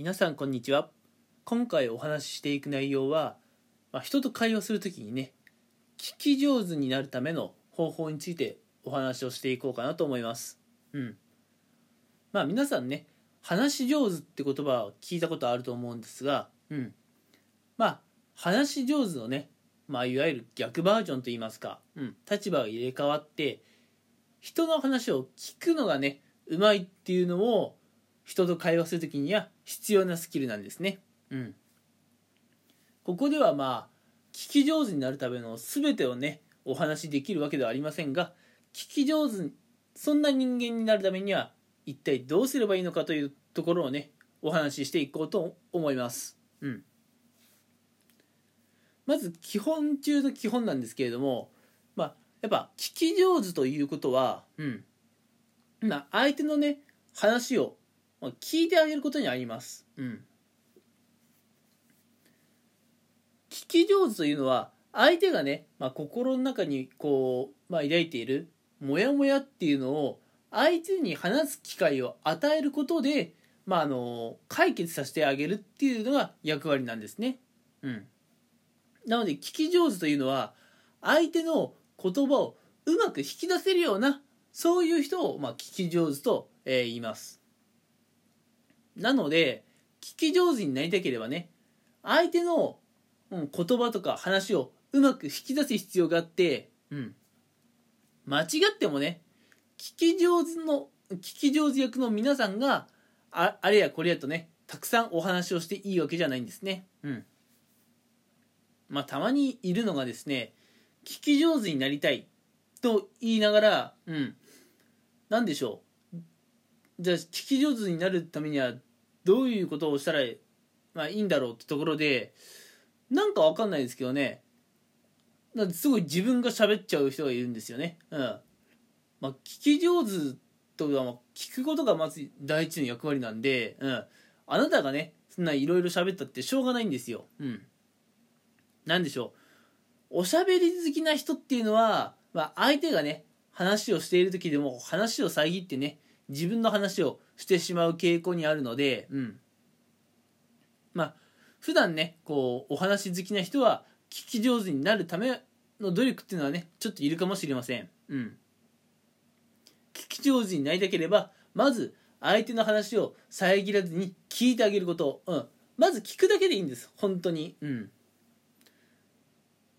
皆さんこんにちは。今回お話ししていく内容は、まあ、人と会話するときにね聞き上手になるための方法についてお話をしていこうかなと思います。うん。まあ皆さんね話し上手って言葉を聞いたことあると思うんですがうん。まあ話し上手のねまあいわゆる逆バージョンといいますか、うん、立場が入れ替わって人の話を聞くのがねうまいっていうのを人と会話する時には必要なスキルなんですね。うん。ここではまあ聞き上手になるための全てをねお話しできるわけではありませんが聞き上手そんな人間になるためには一体どうすればいいのかというところをねお話ししていこうと思います。うん。まず基本中の基本なんですけれどもまあやっぱ聞き上手ということはうんな相手のね話を聞いてあげることにあります。うん。聞き上手というのは相手がね、まあ、心の中にこう、まあ、抱いているモヤモヤっていうのを相手に話す機会を与えることで、まあ、あの解決させてあげるっていうのが役割なんですね。うん。なので聞き上手というのは相手の言葉をうまく引き出せるようなそういう人を、まあ、聞き上手と、えー、言います。なので聞き上手になりたければね相手の、うん、言葉とか話をうまく引き出す必要があって、うん、間違ってもね聞き上手の聞き上手役の皆さんがああれやこれやとねたくさんお話をしていいわけじゃないんですね。うん。まあ、たまにいるのがですね聞き上手になりたいと言いながら、うん、何でしょう。じゃあ聞き上手になるためにはどういうことをしたら、まあ、いいんだろうってところでなんかわかんないですけどねだってすごい自分が喋っちゃう人がいるんですよね。うん。まあ、聞き上手とは、ま、聞くことがまず第一の役割なんで、うん。あなたがね、そんないろいろ喋ったってしょうがないんですよ。うん。なんでしょう。おしゃべり好きな人っていうのは、まあ、相手がね、話をしている時でも話を遮ってね、自分の話をしてしまう傾向にあるので、うん。まあ、普段ね、こう、お話好きな人は、聞き上手になるための努力っていうのはね、ちょっといるかもしれません。うん。聞き上手になりたければ、まず、相手の話を遮らずに聞いてあげること。うん。まず聞くだけでいいんです。本当に。うん。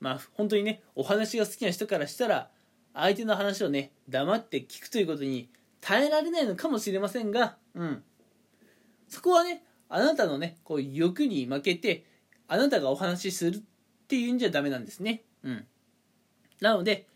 まあ、本当にね、お話が好きな人からしたら、相手の話をね、黙って聞くということに耐えられないのかもしれませんが、うん。そこはね、あなたのね、こう欲に負けて、あなたがお話しするっていうんじゃダメなんですね。うん。なので、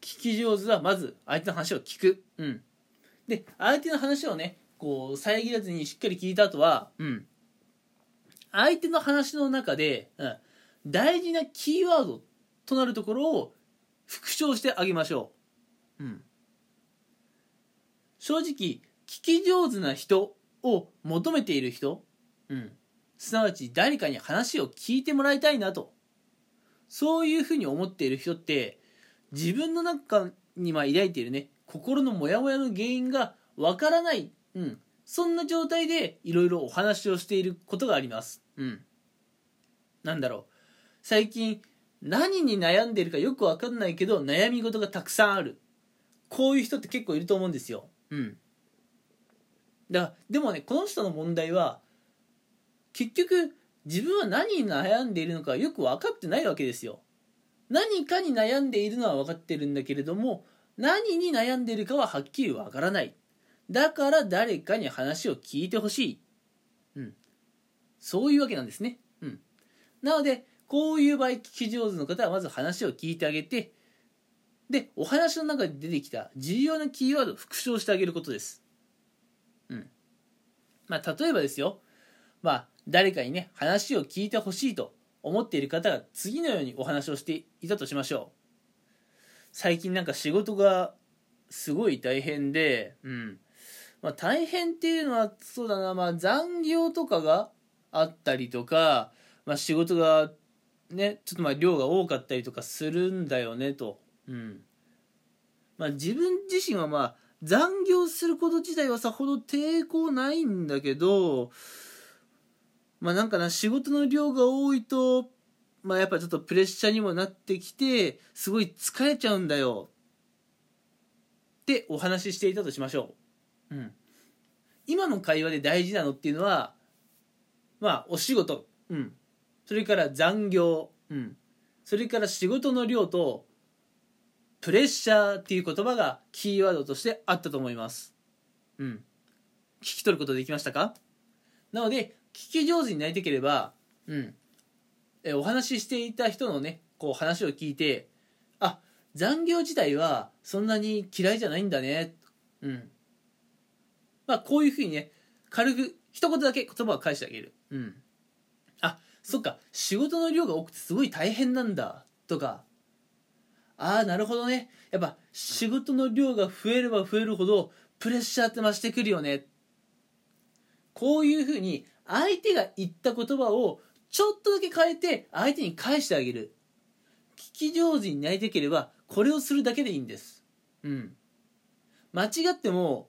聞き上手はまず相手の話を聞く。うん。で、相手の話をね、こう、遮らずにしっかり聞いた後は、うん。相手の話の中で、うん。大事なキーワードとなるところを復唱してあげましょう。うん。正直聞き上手な人を求めている人、うん、すなわち誰かに話を聞いてもらいたいなとそういうふうに思っている人って自分の中にま抱いているね心のモヤモヤの原因がわからない、うん、そんな状態でいろいろお話をしていることがあります。うん。なんだろう。最近何に悩んでいるかよくわかんないけど悩み事がたくさんある。こういう人って結構いると思うんですよ。うん。だからでもねこの人の問題は結局自分は何に悩んでいるのかよく分かってないわけですよ。何かに悩んでいるのは分かってるんだけれども何に悩んでいるかははっきり分からない。だから誰かに話を聞いてほしい、うん、そういうわけなんですね、うん、なのでこういう場合聞き上手の方はまず話を聞いてあげてで、お話の中で出てきた重要なキーワードを復唱してあげることです。うん。まあ、例えばですよ。まあ、誰かにね、話を聞いてほしいと思っている方が次のようにお話をしていたとしましょう。最近なんか仕事がすごい大変で、うん。まあ、大変っていうのは、そうだな、まあ、残業とかがあったりとか、まあ、仕事がね、ちょっとまあ量が多かったりとかするんだよねと。うんまあ、自分自身はまあ残業すること自体はさほど抵抗ないんだけどまあなんかな仕事の量が多いとまあやっぱちょっとプレッシャーにもなってきてすごい疲れちゃうんだよってお話ししていたとしましょう。うん。今の会話で大事なのっていうのはまあお仕事、うん。それから残業、うん。それから仕事の量とプレッシャーっていう言葉がキーワードとしてあったと思います。うん。聞き取ることできましたか？なので、聞き上手になりたければ、うん。えお話ししていた人のね、こう話を聞いて、あ、残業自体はそんなに嫌いじゃないんだね。うん。まあ、こういうふうにね、軽く一言だけ言葉を返してあげる。うん。あ、そっか、仕事の量が多くてすごい大変なんだ。とか、ああ、なるほどね。やっぱ仕事の量が増えれば増えるほどプレッシャーって増してくるよね。こういうふうに相手が言った言葉をちょっとだけ変えて相手に返してあげる。聞き上手になりたければこれをするだけでいいんです。うん。間違っても、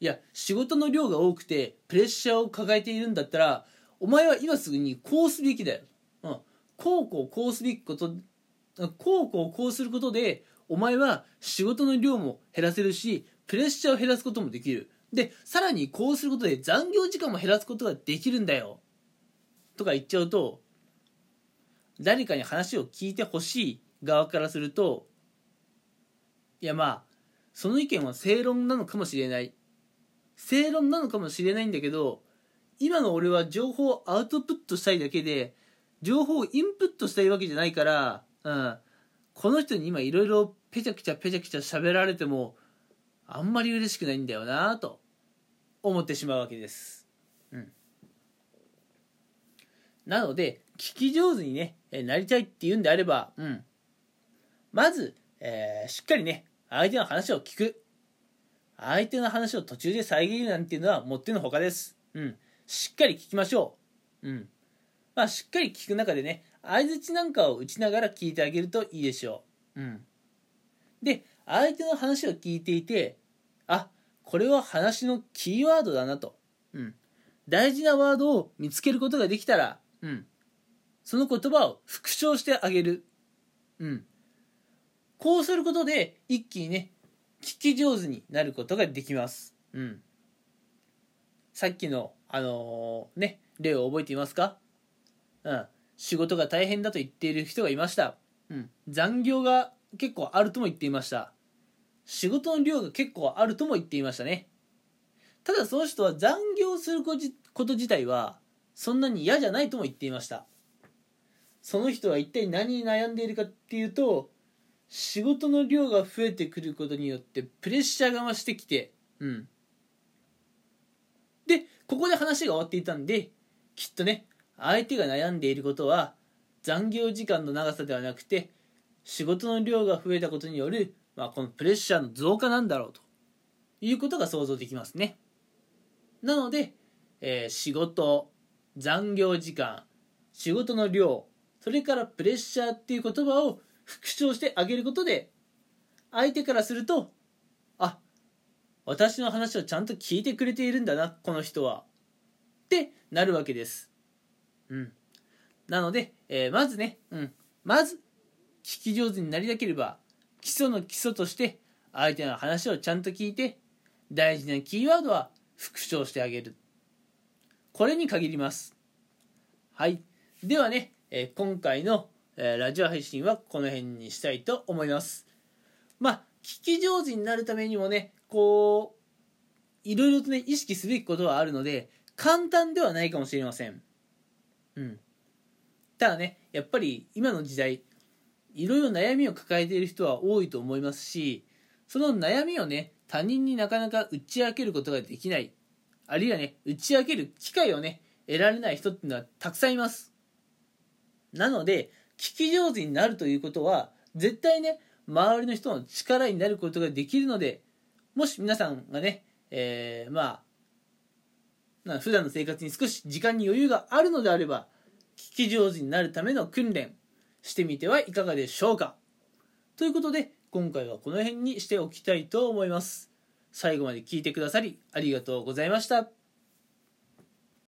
いや、仕事の量が多くてプレッシャーを抱えているんだったら、お前は今すぐにこうすべきだよ。うん。こうこうこうすべきこと、こうこうこうすることで、お前は仕事の量も減らせるし、プレッシャーを減らすこともできる。で、さらにこうすることで残業時間も減らすことができるんだよ。とか言っちゃうと、誰かに話を聞いてほしい側からすると、いやまあ、その意見は正論なのかもしれない。正論なのかもしれないんだけど、今の俺は情報をアウトプットしたいだけで、情報をインプットしたいわけじゃないから、うん、この人に今いろいろペチャクチャペチャクチャ喋られても、あんまり嬉しくないんだよなと思ってしまうわけです。うん。なので、聞き上手にね、なりたいっていうんであれば、うん。まず、えー、しっかりね、相手の話を聞く。相手の話を途中で遮るなんていうのはもってのほかです。うん。しっかり聞きましょう。うん。まあ、しっかり聞く中でね、相づちなんかを打ちながら聞いてあげるといいでしょう。うん。で、相手の話を聞いていて、あ、これは話のキーワードだなと。うん。大事なワードを見つけることができたら、うん。その言葉を復唱してあげる。うん。こうすることで、一気にね、聞き上手になることができます。うん。さっきの、あのー、ね、例を覚えていますか？うん。仕事が大変だと言っている人がいました。うん。残業が結構あるとも言っていました。仕事の量が結構あるとも言っていましたね。ただその人は残業すること自体はそんなに嫌じゃないとも言っていました。その人は一体何に悩んでいるかっていうと、仕事の量が増えてくることによってプレッシャーが増してきて、うん。で、ここで話が終わっていたんで、きっとね、相手が悩んでいることは残業時間の長さではなくて仕事の量が増えたことによる、まあ、このプレッシャーの増加なんだろうと。いうことが想像できますね。なので、えー、仕事残業時間仕事の量それからプレッシャーっていう言葉を復唱してあげることで相手からするとあ私の話をちゃんと聞いてくれているんだなこの人は。ってなるわけです。うん。なので、えー、まずね、うん。まず、聞き上手になりたければ、基礎の基礎として、相手の話をちゃんと聞いて、大事なキーワードは復唱してあげる。これに限ります。はい。ではね、えー、今回の、えー、ラジオ配信はこの辺にしたいと思います。まあ、聞き上手になるためにもね、こう、いろいろとね、意識すべきことはあるので、簡単ではないかもしれません。うん。ただね、やっぱり今の時代、いろいろ悩みを抱えている人は多いと思いますし、その悩みをね、他人になかなか打ち明けることができない、あるいはね、打ち明ける機会をね、得られない人っていうのはたくさんいます。なので、聞き上手になるということは、絶対ね、周りの人の力になることができるので、もし皆さんがね、えー、まあ、普段の生活に少し時間に余裕があるのであれば、聞き上手になるための訓練してみてはいかがでしょうか。ということで、今回はこの辺にしておきたいと思います。最後まで聞いてくださりありがとうございました。